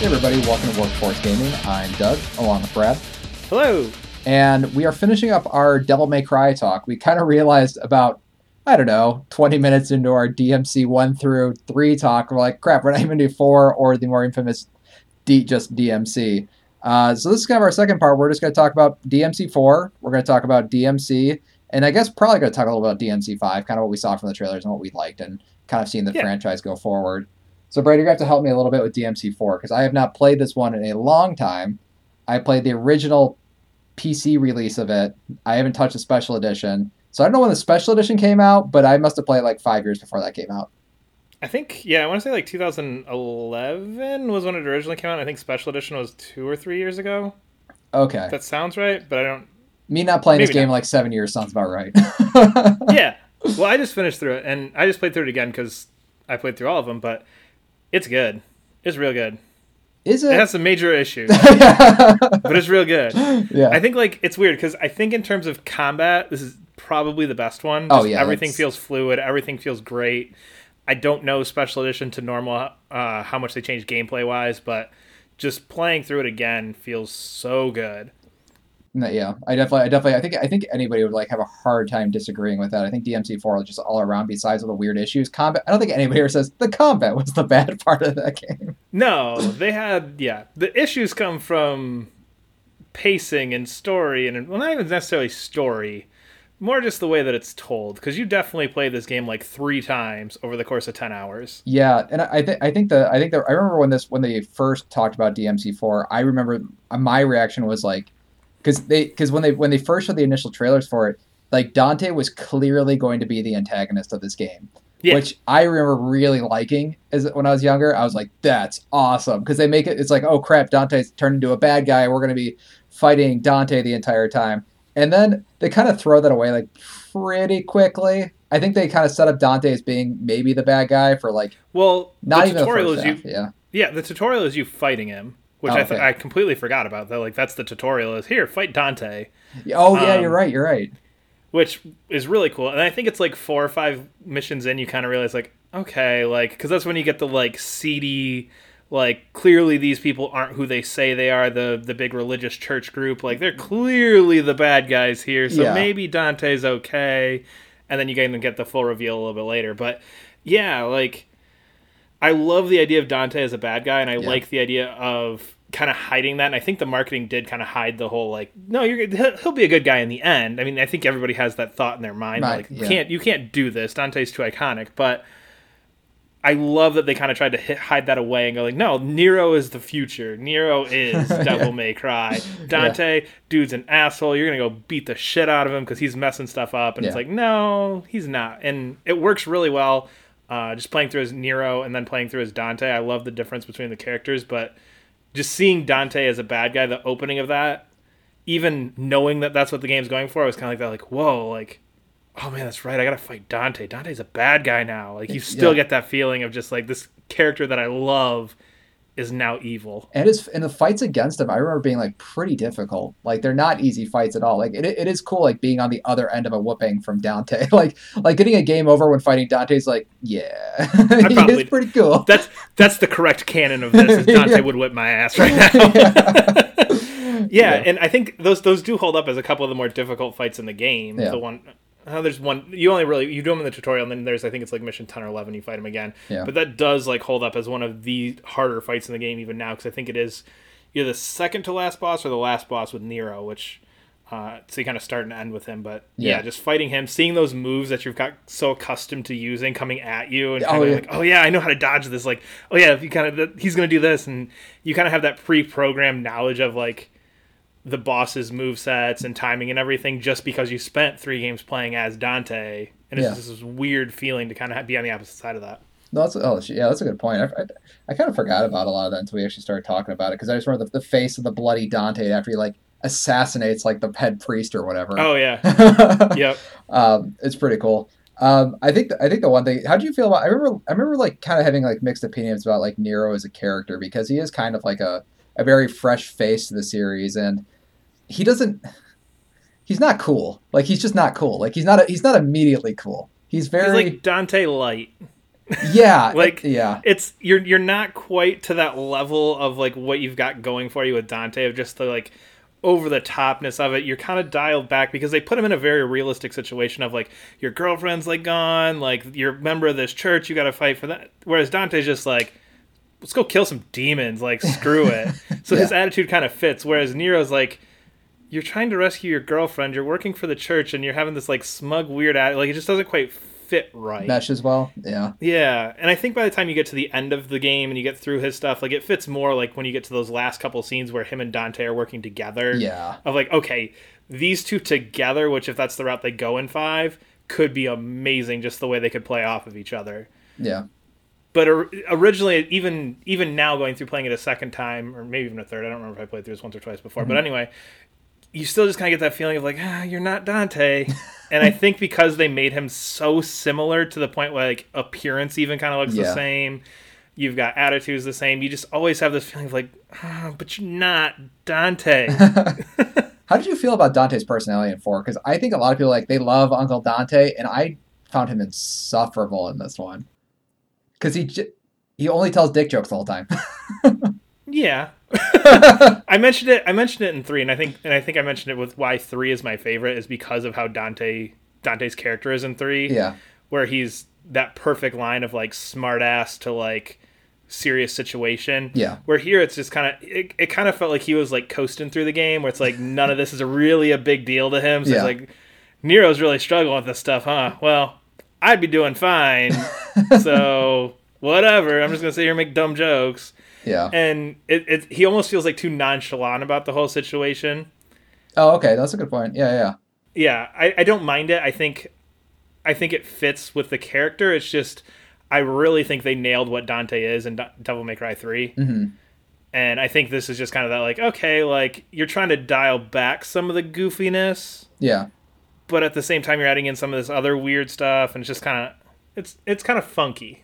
Hey everybody, welcome to Workforce Gaming. I'm Doug, along with Brad. Hello. And we are finishing up our Devil May Cry talk. We kind of realized about, I don't know, 20 minutes into our DMC 1 through 3 talk, we're like, crap, we're not even do 4 or the more infamous D, just DMC. Uh, so this is kind of our second part. We're just going to talk about DMC 4. We're going to talk about DMC. And I guess probably going to talk a little about DMC 5, kind of what we saw from the trailers and what we liked, and kind of seeing the Yeah. franchise go forward. So, Brady, you're going to have to help me a little bit with DMC 4 because I have not played this one in a long time. I played the original PC release of it. I haven't touched the special edition. So I don't know when the special edition came out, but I must have played like five years before that came out. I think yeah, I want to say like 2011 was when it originally came out. I think Special Edition was two or three years ago. Okay. That sounds right, but I don't. Me not playing this game not. like seven years sounds about right. Yeah. Well, I just finished through it, and I just played through it again because I played through all of them. But it's good. It's real good. Is It it? has some major issues, but it's real good. yeah. I think like it's weird because I think in terms of combat, this is probably the best one. Oh, yeah, everything that's- feels fluid. Everything feels great. I don't know special edition to normal uh, how much they changed gameplay wise, but just playing through it again feels so good. Yeah, I definitely, I definitely, I think, I think anybody would like have a hard time disagreeing with that. I think DMC4 is just all around. Besides all the weird issues, combat. I don't think anybody ever says the combat was the bad part of that game. No, they had yeah. The issues come from pacing and story, and well, not even necessarily story, more just the way that it's told. Because you definitely played this game like three times over the course of ten hours. Yeah, and I think I think the I think the I remember when this when they first talked about DMC4. I remember my reaction was like, because they because when they when they first showed the initial trailers for it, like Dante was clearly going to be the antagonist of this game. Yeah. Which I remember really liking as when I was younger. I was like, "That's awesome!" Because they make it. It's like, "Oh crap, Dante's turned into a bad guy. We're going to be fighting Dante the entire time." And then they kind of throw that away like pretty quickly. I think they kind of set up Dante as being maybe the bad guy for like Well, not the even the tutorial first is you. Yeah. Yeah, the tutorial is you fighting him, which Oh, I th- okay. I completely forgot about. That like that's the tutorial is here fight Dante, Oh yeah, Um, you're right. You're right. which is really cool. And I think it's like four or five missions in, you kind of realize like okay, like because that's when you get the like seedy. Like clearly, these people aren't who they say they are. The the big religious church group, like they're clearly the bad guys here. So Yeah. maybe Dante's okay, and then you get get the full reveal a little bit later. But yeah, like I love the idea of Dante as a bad guy, and I Yeah. like the idea of kind of hiding that. And I think the marketing did kind of hide the whole like, no, you're he'll, he'll be a good guy in the end. I mean, I think everybody has that thought in their mind, like you yeah. can't you can't do this. Dante's too iconic, but. I love that they kind of tried to hit, hide that away and go like, no, Nero is the future. Nero is Devil May Cry. Dante, dude's an asshole. You're gonna go beat the shit out of him because he's messing stuff up. And it's like, no, he's not. And it works really well. Uh, just playing through as Nero and then playing through as Dante. I love the difference between the characters, but just seeing Dante as a bad guy, the opening of that, even knowing that that's what the game's going for, I was kind of like that, like, whoa, like, oh man, that's right. I gotta fight Dante. Dante's a bad guy now. Like, you still Yeah. get that feeling of just like this character that I love is now evil. And his and the fights against him, I remember being like pretty difficult. Like they're not easy fights at all. Like it, it is cool, like being on the other end of a whooping from Dante. like like getting a game over when fighting Dante's like, yeah, it's pretty cool. That's that's the correct canon of this. Is Dante Yeah. would whip my ass right now. yeah. yeah, and I think those those do hold up as a couple of the more difficult fights in the game. Yeah. The one, uh, there's one you only really you do them in the tutorial, and then there's I think it's like mission ten or eleven. You fight him again, Yeah. but that does like hold up as one of the harder fights in the game even now because I think it is either the second to last boss or the last boss with Nero, which. Uh, so you kind of start and end with him, but yeah. Yeah. just fighting him, seeing those moves that you've got so accustomed to using coming at you, and Oh, of yeah. like, oh yeah, I know how to dodge this. Like, oh yeah, if you kind of he's gonna do this, and you kind of have that pre-programmed knowledge of like the boss's move sets and timing and everything just because you spent three games playing as Dante. And it's Yeah. just this weird feeling to kind of be on the opposite side of that. No, that's oh yeah, that's a good point. I, I, I kind of forgot about a lot of that until we actually started talking about it because I just remember the, the face of the bloody Dante after he like assassinates like the head priest or whatever. Oh yeah, yep. um, it's pretty cool. Um, I think I think the one thing. How do you feel about? I remember I remember like kind of having like mixed opinions about like Nero as a character because he is kind of like a a very fresh face to the series and he doesn't. He's not cool. Like he's just not cool. Like he's not. A, he's not immediately cool. He's He's very. like Dante light. Yeah, like it- yeah, it's you're you're not quite to that level of like what you've got going for you with Dante of just the like over the topness of it. You're kind of dialed back because they put him in a very realistic situation of like your girlfriend's like gone, like you're a member of this church, you got to fight for that. Whereas Dante's just like let's go kill some demons, like screw it. So his attitude kind of fits. Whereas Nero's like you're trying to rescue your girlfriend, you're working for the church, and you're having this like smug, weird attitude. Like it just doesn't quite fit right. mesh as well. Yeah, Yeah, and I think by the time you get to the end of the game and you get through his stuff, like it fits more like when you get to those last couple scenes where him and Dante are working together. yeah, Of like, okay, these two together, which if that's the route they go in five, could be amazing just the way they could play off of each other. yeah, But originally, even even now going through playing it a second time, or maybe even a third, I don't remember if I played through this once or twice before. But anyway, you still just kind of get that feeling of like, ah, you're not Dante. and I think because they made him so similar to the point where like appearance even kind of looks Yeah. the same. You've got attitudes the same. You just always have this feeling of like, ah, but you're not Dante. How did you feel about Dante's personality in four? Because I think a lot of people like they love Uncle Dante, and I found him insufferable in this one. Because he j- he only tells dick jokes all the whole time. yeah. I mentioned it. I mentioned it in three, and I think, and I think I mentioned it with why three is my favorite is because of how Dante Dante's character is in three. yeah, where he's that perfect line of like smartass to like serious situation. yeah, Where here it's just kind of it, it kind of felt like he was like coasting through the game where it's like none of this is a really a big deal to him. So Yeah. it's like Nero's really struggling with this stuff, huh? Well, I'd be doing fine. so whatever. I'm just gonna sit here and make dumb jokes. yeah. And it, it he almost feels like too nonchalant about the whole situation. Oh, okay, that's a good point. Yeah, yeah, yeah I, I don't mind it i think i think it fits with the character it's just i really think they nailed what dante is in devil may cry 3 hmm and i think this is just kind of that like okay like you're trying to dial back some of the goofiness yeah, but at the same time you're adding in some of this other weird stuff and it's just kind of it's it's kind of funky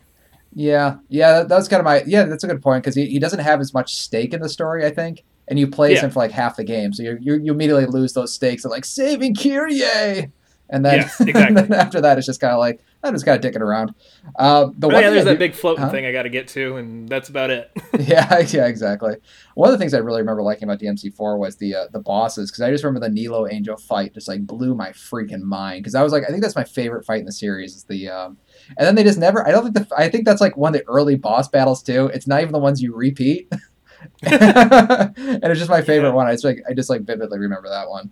yeah, yeah. that- That's kind of my yeah. That's a good point because he, he doesn't have as much stake in the story, I think. And you play Yeah. him for like half the game, so you you you immediately lose those stakes of like saving Kyrie, and then, Yes, exactly. and then after that it's just kind of like I'm just kind of dicking around. Uh, the oh, one yeah there's I that do- big floating Huh? thing i got to get to and that's about it yeah, yeah, exactly. One of the things I really remember liking about DMC4 was the uh, the bosses because I just remember the Nilo Angel fight just like blew my freaking mind because I was like I think that's my favorite fight in the series is the um and then they just never I don't think the I think that's like one of the early boss battles too. It's not even the ones you repeat. and it's just my favorite Yeah. one. It's like I just like vividly remember that one.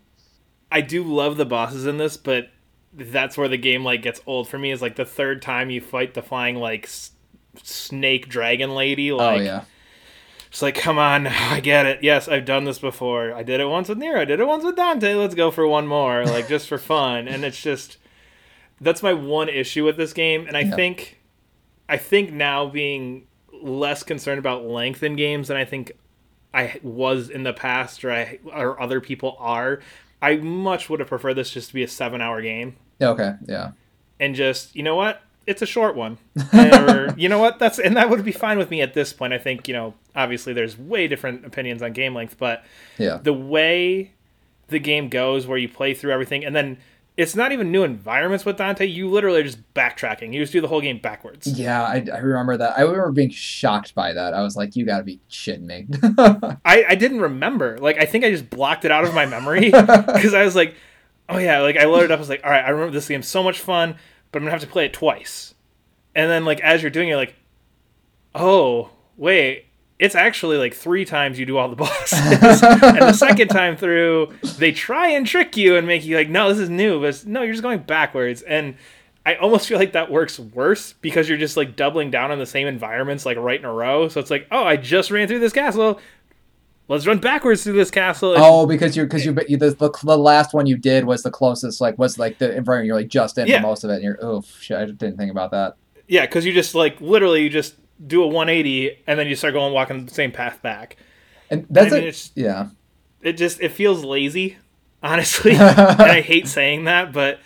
I do love the bosses in this, but that's where the game like gets old for me. Is like the third time you fight the flying like s- snake dragon lady. Oh, like, oh yeah. it's like, come on, I get it. Yes, I've done this before. I did it once with Nero. I did it once with Dante. Let's go for one more, like just for fun. And it's just that's my one issue with this game. And I Yeah. think, I think now being less concerned about length in games than I think I was in the past, or I or other people are. I much would have preferred this just to be a seven-hour game, Yeah, Okay. Yeah. and just you know what, it's a short one, or you know what, that's and that would be fine with me at this point. I think you know, obviously, there's way different opinions on game length, but Yeah. the way the game goes, where you play through everything, and then it's not even new environments with Dante. You literally are just backtracking. You just do the whole game backwards. Yeah, I, I remember that. I remember being shocked by that. I was like, "You got to be shitting me." I, I didn't remember. Like I think I just blocked it out of my memory because I was like, oh yeah, like I loaded up. I was like, all right, I remember this game so much fun, but I'm gonna have to play it twice. And then like as you're doing, it, like, oh wait, it's actually like three times you do all the bosses, and the second time through they try and trick you and make you like, no, this is new, but no, you're just going backwards and. I almost feel like that works worse because you're just like doubling down on the same environments like right in a row. So it's like, oh, I just ran through this castle let's run backwards through this castle. And, oh, because you're because you, you the, the the last one you did was the closest like was like the environment you're like just in Yeah. for most of it. And you're oh shit, I didn't think about that. Yeah, because you just like literally you just do a 180 and then you start going walking the same path back. And that's I mean, a- it's yeah. it just it feels lazy, honestly. and I hate saying that, but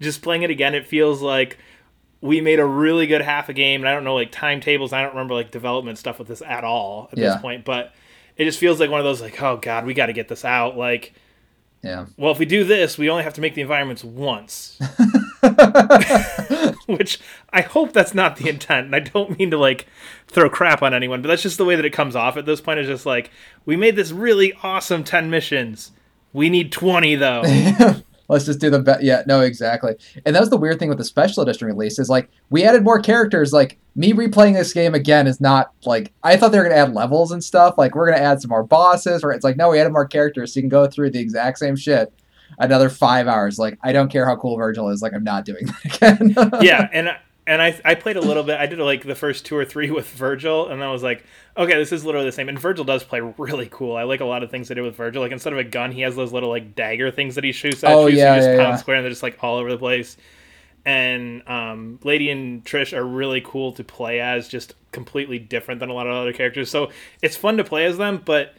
just playing it again, it feels like we made a really good half a game, and I don't know like timetables. I don't remember like development stuff with this at all at Yeah. this point, but it just feels like one of those like, oh god, we got to get this out. Like, Yeah. well, if we do this, we only have to make the environments once. which I hope that's not the intent. And I don't mean to like throw crap on anyone, but that's just the way that it comes off at this point. Is just like we made this really awesome ten missions. We need twenty though. Let's just do the best. Yeah, no, exactly. And that was the weird thing with the special edition release is like we added more characters. Like me replaying this game again is not like I thought they were gonna add levels and stuff. Like we're gonna add some more bosses. Or it's like no, we added more characters, so you can go through the exact same shit another five hours. Like I don't care how cool Virgil is. Like I'm not doing that again. yeah, and and I I played a little bit. I did like the first two or three with Virgil, and then I was like, okay, this is literally the same. And Virgil does play really cool. I like a lot of things they do with Virgil. Like instead of a gun, he has those little like dagger things that he shoots at oh, you. Yeah, so you just yeah, pound yeah. square, and they're just like all over the place. And um, Lady and Trish are really cool to play as, just completely different than a lot of other characters. So it's fun to play as them, but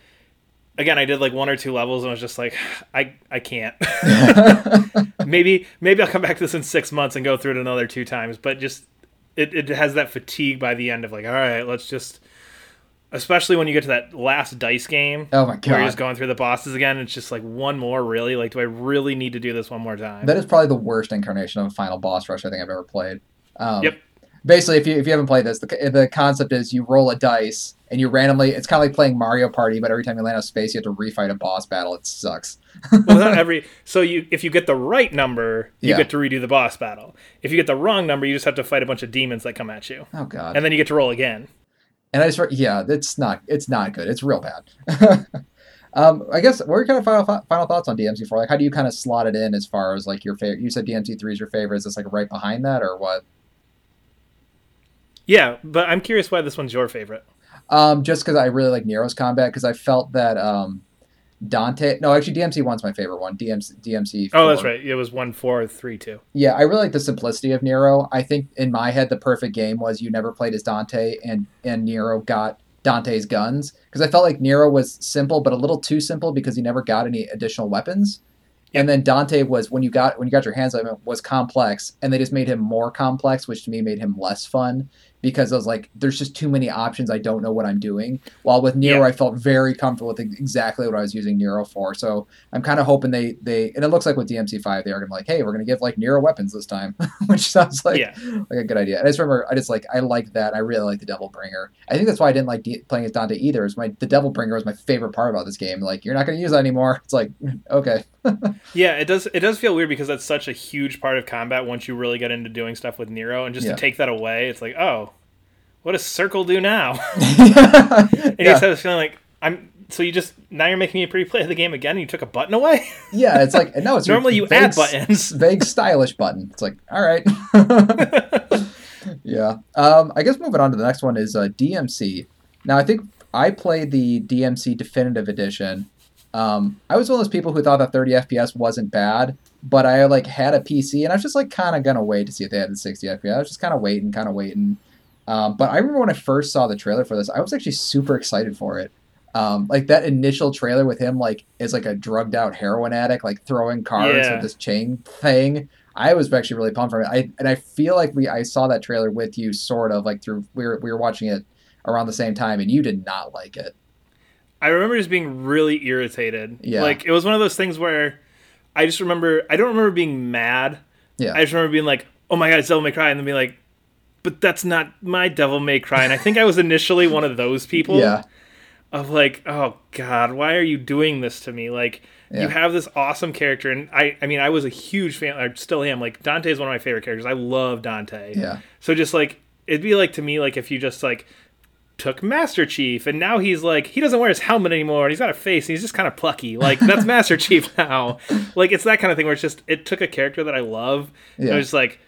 again, I did like one or two levels and I was just like, I I can't. maybe maybe I'll come back to this in six months and go through it another two times. But just it, it has that fatigue by the end of like, all right, let's just especially when you get to that last dice game. Oh my Where you're god. just going through the bosses again, it's just like one more really? Like do I really need to do this one more time? That is probably the worst incarnation of a final boss rush I think I've ever played. Um, Yep. Basically, if you if you haven't played this, the, the concept is you roll a dice and you randomly. It's kind of like playing Mario Party, but every time you land on space, you have to refight a boss battle. It sucks. well, not every. So you, if you get the right number, you Yeah. get to redo the boss battle. If you get the wrong number, you just have to fight a bunch of demons that come at you, Oh god. and then you get to roll again. And I just yeah, it's not it's not good. It's real bad. um, I guess what are your kind of final, final thoughts on DMC four? Like, how do you kind of slot it in as far as like your favorite? You said DMC three is your favorite. Is this like right behind that or what? Yeah, but I'm curious why this one's your favorite. Um, just because I really like Nero's combat because I felt that um, Dante. No, actually, DMC one's my favorite one. DMC DMC. Oh, that's right. It was one four three two. Yeah, I really like the simplicity of Nero. I think in my head the perfect game was you never played as Dante and and Nero got Dante's guns because I felt like Nero was simple but a little too simple because he never got any additional weapons. And then Dante was when you got when you got your hands on him was complex and they just made him more complex, which to me made him less fun because I was like, there's just too many options. I don't know what I'm doing. While with Nero, Yeah. I felt very comfortable with exactly what I was using Nero for. So I'm kind of hoping they they and it looks like with DMC five they are gonna be like, hey, we're gonna give like Nero weapons this time, which sounds like yeah, like a good idea. And I just remember I just like I like that. I really like the Devil Bringer. I think that's why I didn't like D- playing as Dante either. Is my the Devil Bringer was my favorite part about this game. Like you're not gonna use that anymore. It's like okay, yeah. It does. It does feel weird because that's such a huge part of combat. Once you really get into doing stuff with Nero, and just Yeah. to take that away, it's like, oh, what does Circle do now? yeah. and you just have this feeling like I'm. So you just now you're making me replay the game again. and You took a button away. yeah, it's like no, it's Normally you vague add buttons. vague stylish button. It's like all right. yeah. Um, I guess moving on to the next one is uh, DMC. Now I think I played the DMC Definitive Edition. Um, I was one of those people who thought that 30 FPS wasn't bad, but I like had a PC and I was just like kind of gonna wait to see if they had the 60 FPS. I was just kind of waiting, kind of waiting. Um, but I remember when I first saw the trailer for this, I was actually super excited for it. Um, like that initial trailer with him like as like a drugged out heroin addict, like throwing cars Yeah. with this chain thing. I was actually really pumped for it. I and I feel like we I saw that trailer with you sort of like through we were we were watching it around the same time and you did not like it. I remember just being really irritated. Yeah. Like it was one of those things where I just remember I don't remember being mad. Yeah. I just remember being like, "Oh my god, it's Devil May Cry," and then being like, "But that's not my Devil May Cry." And I think I was initially one of those people. yeah. Of like, "Oh god, why are you doing this to me?" Like Yeah. you have this awesome character, and I I mean I was a huge fan. I still am. Like Dante is one of my favorite characters. I love Dante. Yeah. So just like it'd be like to me like if you just like took Master Chief and now he's like he doesn't wear his helmet anymore and he's got a face and he's just kind of plucky. Like that's Master Chief now. Like it's that kind of thing where it's just it took a character that I love. And Yeah. I was just like,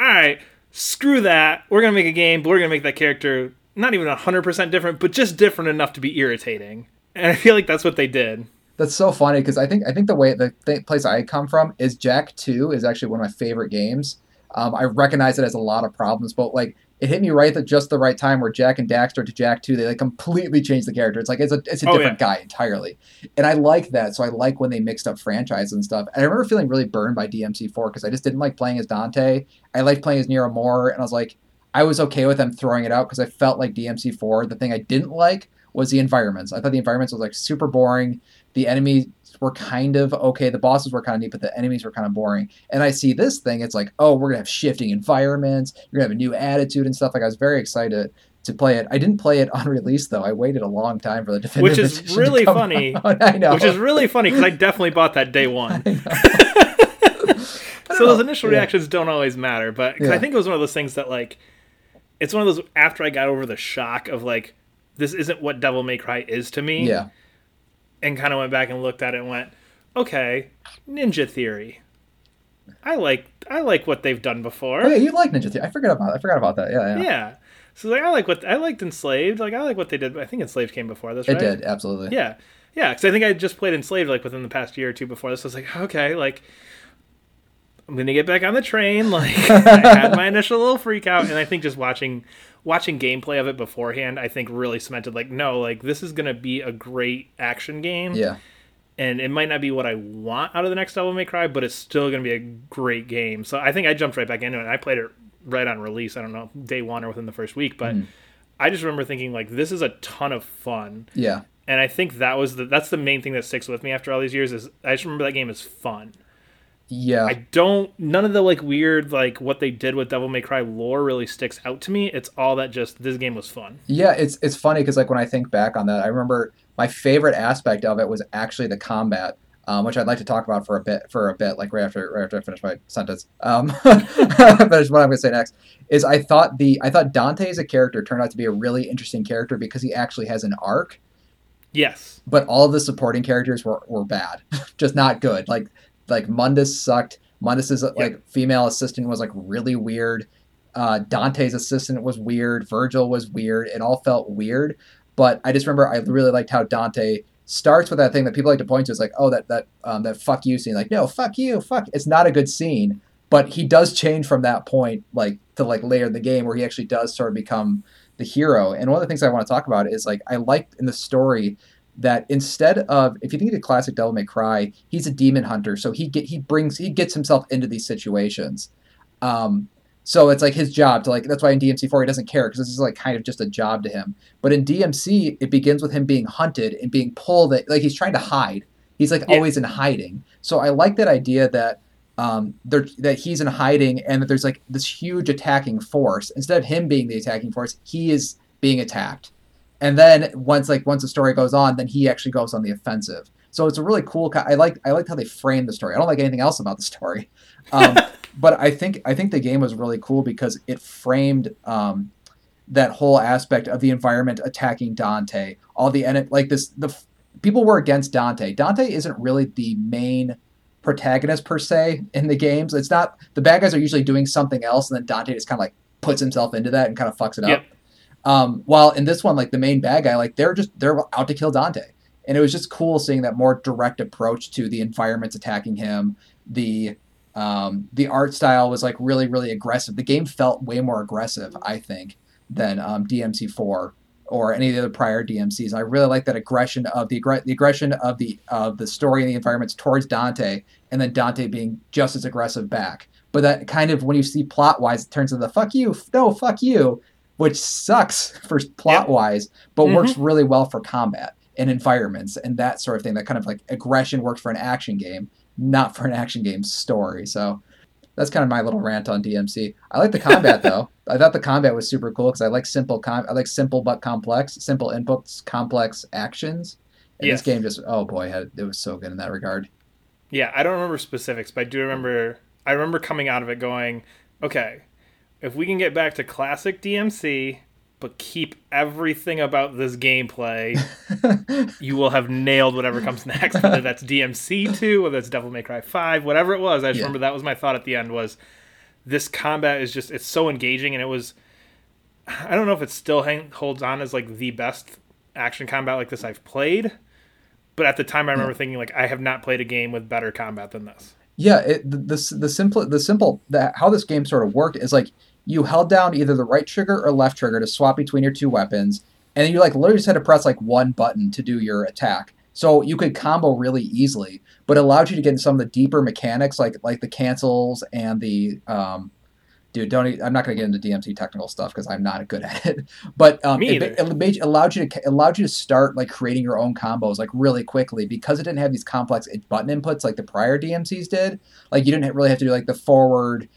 all right, screw that. We're gonna make a game, but we're gonna make that character not even hundred percent different, but just different enough to be irritating. And I feel like that's what they did. That's so funny because I think I think the way the th- place I come from is Jak Two is actually one of my favorite games. Um, I recognize it has a lot of problems, but like it hit me right at just the right time where Jak and Daxter to Jak Two they like completely changed the character. It's like it's a it's a Oh, different guy entirely, and I like that. So I like when they mixed up franchise and stuff. And I remember feeling really burned by DMC Four because I just didn't like playing as Dante. I liked playing as Nero more, and I was like I was okay with them throwing it out because I felt like DMC Four. The thing I didn't like was the environments. I thought the environments was like super boring. The enemies were kind of okay. The bosses were kind of neat, but the enemies were kind of boring. And I see this thing, it's like, oh, we're gonna have shifting environments. You're gonna have a new attitude and stuff. Like I was very excited to play it. I didn't play it on release though. I waited a long time for the definitive which is really funny. Out. I know, which is really funny because I definitely bought that day one. so those initial yeah. reactions don't always matter, but yeah. I think it was one of those things that like, it's one of those after I got over the shock of like, this isn't what Devil May Cry is to me. Yeah. And kind of went back and looked at it and went, okay, Ninja Theory. I like I like what they've done before. Oh yeah, you like Ninja Theory. I forgot about I forgot about that. Yeah, yeah. Yeah. So like I like what I liked Enslaved. Like I like what they did. I think Enslaved came before this. It right? did absolutely. Yeah, yeah. Because I think I just played Enslaved like within the past year or two before this. I was like, okay, like I'm gonna get back on the train. Like I had my initial little freak out, and I think just watching watching gameplay of it beforehand, I think really cemented like no, like this is gonna be a great action game. Yeah. And it might not be what I want out of the next Devil May Cry, but it's still going to be a great game. So I think I jumped right back into it. I played it right on release. I don't know day one or within the first week, but mm. I just remember thinking like this is a ton of fun. Yeah. And I think that was the that's the main thing that sticks with me after all these years is I just remember that game is fun. Yeah. I don't none of the like weird like what they did with Devil May Cry lore really sticks out to me. It's all that just this game was fun. Yeah, it's it's funny cuz like when I think back on that, I remember my favorite aspect of it was actually the combat um, which I'd like to talk about for a bit, for a bit, like right after, right after I finish my sentence. Um, finish what I'm going to say next is I thought the I thought Dante as a character turned out to be a really interesting character because he actually has an arc. Yes. But all the supporting characters were, were bad, just not good. Like like Mundus sucked. Mundus's yep. like female assistant was like really weird. Uh, Dante's assistant was weird. Virgil was weird. It all felt weird. But I just remember I really liked how Dante starts with that thing that people like to point to is like, oh, that that um, that fuck you scene. Like, no, fuck you, fuck. It's not a good scene, but he does change from that point, like to like later in the game where he actually does sort of become the hero. And one of the things I want to talk about is like I like in the story that instead of if you think of the classic Devil May Cry, he's a demon hunter, so he get he brings he gets himself into these situations. Um, so it's like his job to like that's why in DMC4 he doesn't care because this is like kind of just a job to him. But in DMC it begins with him being hunted and being pulled at, like he's trying to hide. He's like yeah. always in hiding. So I like that idea that um there that he's in hiding and that there's like this huge attacking force. Instead of him being the attacking force, he is being attacked. And then once like once the story goes on, then he actually goes on the offensive. So it's a really cool. I like I like how they frame the story. I don't like anything else about the story. Um, but I think I think the game was really cool because it framed um, that whole aspect of the environment attacking Dante. All the like this the people were against Dante. Dante isn't really the main protagonist per se in the games. It's not the bad guys are usually doing something else, and then Dante just kind of like puts himself into that and kind of fucks it yep. up. Um, while in this one, like the main bad guy, like they're just they're out to kill Dante, and it was just cool seeing that more direct approach to the environments attacking him, the um, the art style was like really, really aggressive. The game felt way more aggressive, I think, than um, DMC4 or any of the other prior DMCs. I really like that aggression of the, the aggression of the of the story and the environments towards Dante, and then Dante being just as aggressive back. But that kind of when you see plot wise, it turns into the fuck you, no fuck you, which sucks for plot wise, but mm-hmm. works really well for combat and environments and that sort of thing. That kind of like aggression works for an action game not for an action game story. So that's kind of my little rant on DMC. I like the combat though. I thought the combat was super cool because I like simple com- I like simple but complex, simple inputs, complex actions. And yes. this game just oh boy, it was so good in that regard. Yeah, I don't remember specifics, but I do remember I remember coming out of it going, okay, if we can get back to classic DMC, but keep everything about this gameplay, you will have nailed whatever comes next. Whether that's DMC two, whether it's Devil May Cry five, whatever it was. I just yeah. remember that was my thought at the end was this combat is just it's so engaging and it was I don't know if it still hang, holds on as like the best action combat like this I've played, but at the time I remember yeah. thinking like I have not played a game with better combat than this. Yeah, it, the, the the simple the simple that how this game sort of worked is like you held down either the right trigger or left trigger to swap between your two weapons, and you like literally just had to press like one button to do your attack. So you could combo really easily, but it allowed you to get into some of the deeper mechanics like like the cancels and the um, dude, don't. i'm not going to get into DMC technical stuff because I'm not good at it. But um, it, it made, allowed you to allowed you to start like creating your own combos like really quickly because it didn't have these complex button inputs like the prior DMCs did. Like you didn't really have to do like the forward,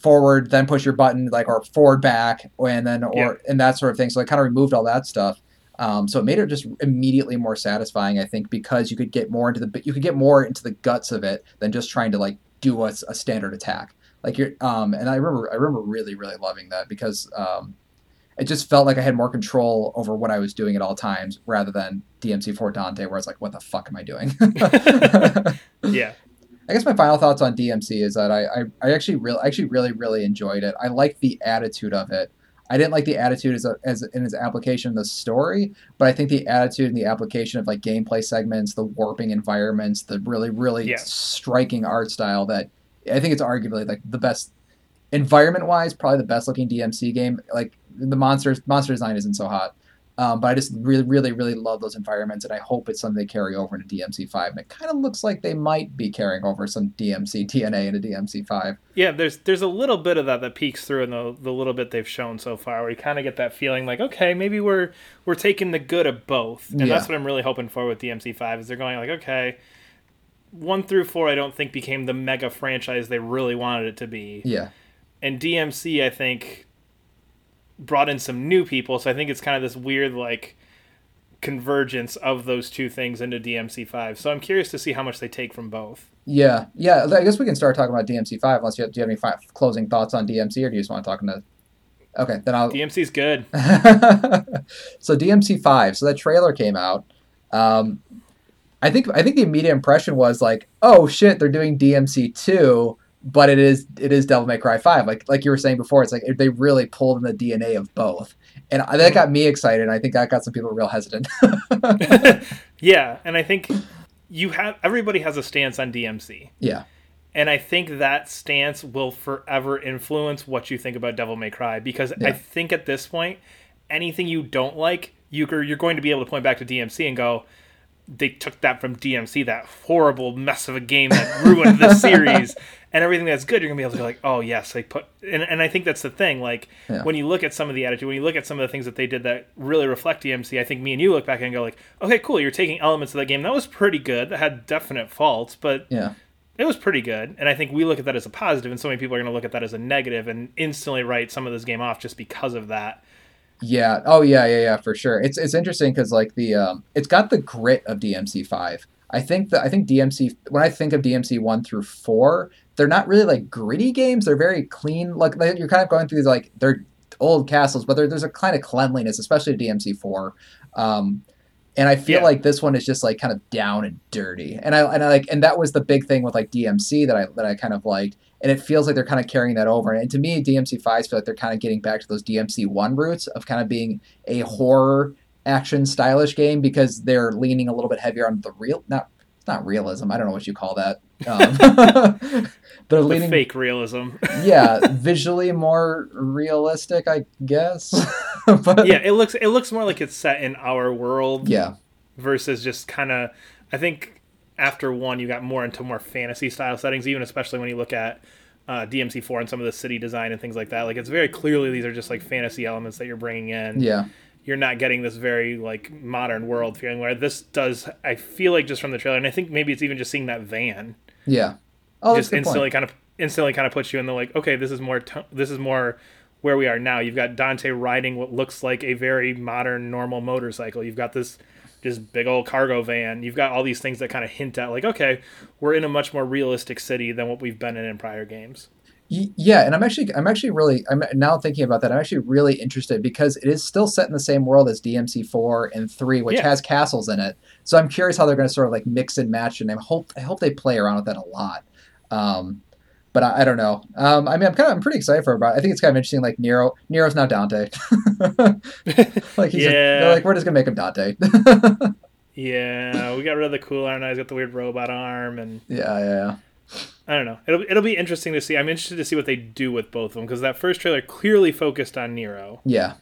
forward, then push your button like or forward back, and then or Yeah. and that sort of thing. So it kind of removed all that stuff. Um, so it made it just immediately more satisfying, I think, because you could get more into the you could get more into the guts of it than just trying to like do a, a standard attack. Like you're, um, and I remember I remember really really loving that because um, it just felt like I had more control over what I was doing at all times rather than DMC4 Dante, where it's like, what the fuck am I doing? Yeah. I guess my final thoughts on DMC is that I, I, I actually really actually really really enjoyed it. I like the attitude of it. I didn't like the attitude as, a, as in its application of the story, but I think the attitude and the application of like gameplay segments, the warping environments, the really really Yeah. striking art style that I think it's arguably like the best environment wise, probably the best looking DMC game. Like the monsters monster design isn't so hot. Um, but I just really, really, really love those environments, and I hope it's something they carry over into DMC five. And it kind of looks like they might be carrying over some DMC DNA into DMC five. Yeah, there's there's a little bit of that that peeks through in the the little bit they've shown so far, where you kind of get that feeling like, okay, maybe we're we're taking the good of both, and Yeah. that's what I'm really hoping for with DMC five is they're going like, okay, one through four, I don't think became the mega franchise they really wanted it to be, Yeah, and DMC, I think, brought in some new people, so I think it's kind of this weird like convergence of those two things into DMC five. So I'm curious to see how much they take from both. yeah, yeah. I guess we can start talking about DMC five. Unless you have, do you have any fi- closing thoughts on DMC, or do you just want to talk into? Okay, then I'll. DMC's good. so DMC five. So that trailer came out. Um, I think I think the immediate impression was like, oh shit, they're doing DMC two, but it is it is Devil May Cry five. Like like you were saying before, it's like they really pulled in the DNA of both, and that got me excited. and I think that got some people real hesitant. Yeah, and I think you have everybody has a stance on DMC. yeah, And I think that stance will forever influence what you think about Devil May Cry because I think at this point, anything you don't like, you, you're going to be able to point back to DMC and go, they took that from DMC, that horrible mess of a game that ruined the series. And everything that's good, you're gonna be able to be like, oh yes, they put. And, and I think that's the thing. Like Yeah. when you look at some of the attitude, when you look at some of the things that they did that really reflect DMC, I think me and you look back and go like, okay, cool, you're taking elements of that game that was pretty good, that had definite faults, but yeah, it was pretty good. And I think we look at that as a positive, and so many people are going to look at that as a negative and instantly write some of this game off just because of that. Yeah. Oh yeah, yeah, yeah, for sure. It's it's interesting because like the um, it's got the grit of DMC five. I think that I think DMC when I think of DMC one through four, they're not really like gritty games. They're very clean. Like you're kind of going through these like they're old castles, but there, there's a kind of cleanliness, especially DMC four. Um, and I feel Yeah. like this one is just like kind of down and dirty. And I and I like and that was the big thing with like DMC that I that I kind of liked. And it feels like they're kind of carrying that over. And to me, DMC fives feel like they're kind of getting back to those DMC one roots of kind of being a horror action stylish game because they're leaning a little bit heavier on the real not it's not realism. I don't know what you call that. Um, they're The leaning fake realism. yeah, visually more realistic, I guess. but yeah, it looks it looks more like it's set in our world yeah, versus just kind of. I think after one, you got more into more fantasy style settings, even especially when you look at. Uh, DMC four and some of the city design and things like that. Like it's very clearly these are just like fantasy elements that you're bringing in. yeah, you're not getting this very like modern world feeling where this does i feel like just from the trailer and i think maybe it's even just seeing that van. Yeah. Oh, just instantly point. kind of instantly kind of puts you in the like okay this is more t- this is more where we are now. You've got dante riding what looks like a very modern normal motorcycle. You've got this just big old cargo van. You've got all these things that kind of hint at like okay we're in a much more realistic city than what we've been in in prior games Yeah, and I'm actually I'm actually really I'm now thinking about that. I'm actually really interested because it is still set in the same world as DMC four and three, which Yeah. has castles in it. So I'm curious how they're going to sort of like mix and match, and I hope I hope they play around with that a lot. Um, but I, I don't know. Um, I mean, I'm kind of I'm pretty excited for it. I think it's kind of interesting. Like Nero, Nero's now Dante. like he's just, Yeah. they're like we're just gonna make him Dante. yeah we got rid of the cool arm now he's got the weird robot arm and yeah, yeah, yeah. I don't know. It'll it'll be interesting to see. I'm interested to see what they do with both of them because that first trailer clearly focused on Nero, Yeah,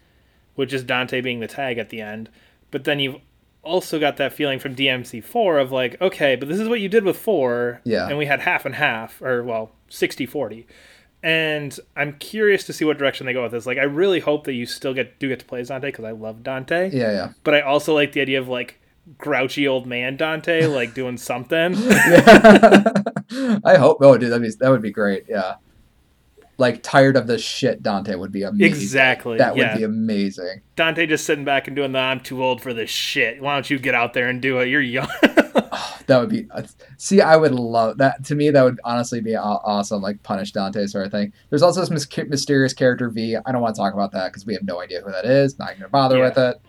which is Dante being the tag at the end. But then you've also got that feeling from DMC4 of like, okay, but this is what you did with 4, Yeah. and we had half and half or well, 60/40. and I'm curious to see what direction they go with this. Like, I really hope that you still get do get to play as Dante because I love Dante. Yeah, yeah. But I also like the idea of like grouchy old man Dante like doing something. I hope. Oh, dude, that'd be that would be great. Yeah. Like tired of this shit, Dante would be amazing. Exactly. That yeah. would be amazing. Dante just sitting back and doing the "I'm too old for this shit." Why don't you get out there and do it? You're young. That would be. uh, See, I would love that. To me, that would honestly be awesome. Like punish Dante sort of thing. There's also this mys- mysterious character V. I don't want to talk about that because we have no idea who that is. Not gonna bother Yeah. with it.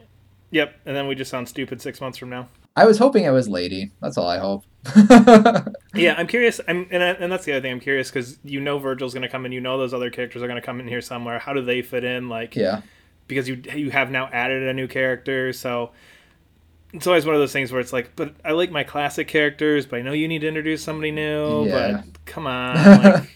Yep. And then we just sound stupid six months from now. I was hoping it was Lady. That's all I hope. Yeah, I'm curious. I'm and, I- and that's the other thing. I'm curious because you know Virgil's going to come in. You know those other characters are going to come in here somewhere. How do they fit in? Like, yeah. because you you have now added a new character, so it's always one of those things where it's like, but I like my classic characters, but I know you need to introduce somebody new. Yeah. But come on,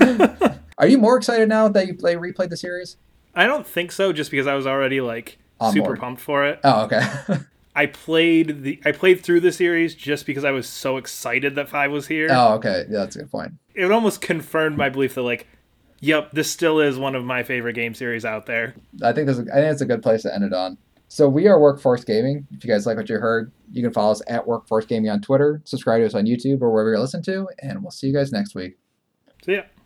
like, Are you more excited now that you play replayed the series? I don't think so. Just because I was already like On super board. pumped for it. Oh, okay. I played the I played through the series just because I was so excited that five was here. oh, okay. Yeah, that's a good point. It almost confirmed my belief that like, yep, this still is one of my favorite game series out there. I think this. Is, I think it's a good place to end it on. So we are Workforce Gaming. If you guys like what you heard, you can follow us at Workforce Gaming on Twitter. Subscribe to us on YouTube or wherever you listen to, and we'll see you guys next week. See yeah.